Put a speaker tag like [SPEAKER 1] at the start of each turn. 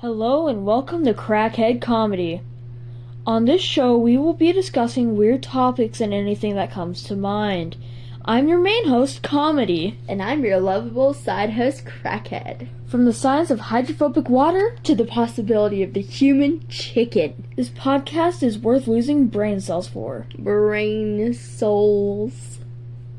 [SPEAKER 1] Hello and welcome to Crackhead Comedy. On this show, we will be discussing weird topics and anything that comes to mind. I'm your main host, Comedy.
[SPEAKER 2] And I'm your lovable side host, Crackhead.
[SPEAKER 1] From the science of hydrophobic water,
[SPEAKER 2] To the possibility of the human chicken.
[SPEAKER 1] this podcast is worth losing brain cells for.
[SPEAKER 2] Brain souls.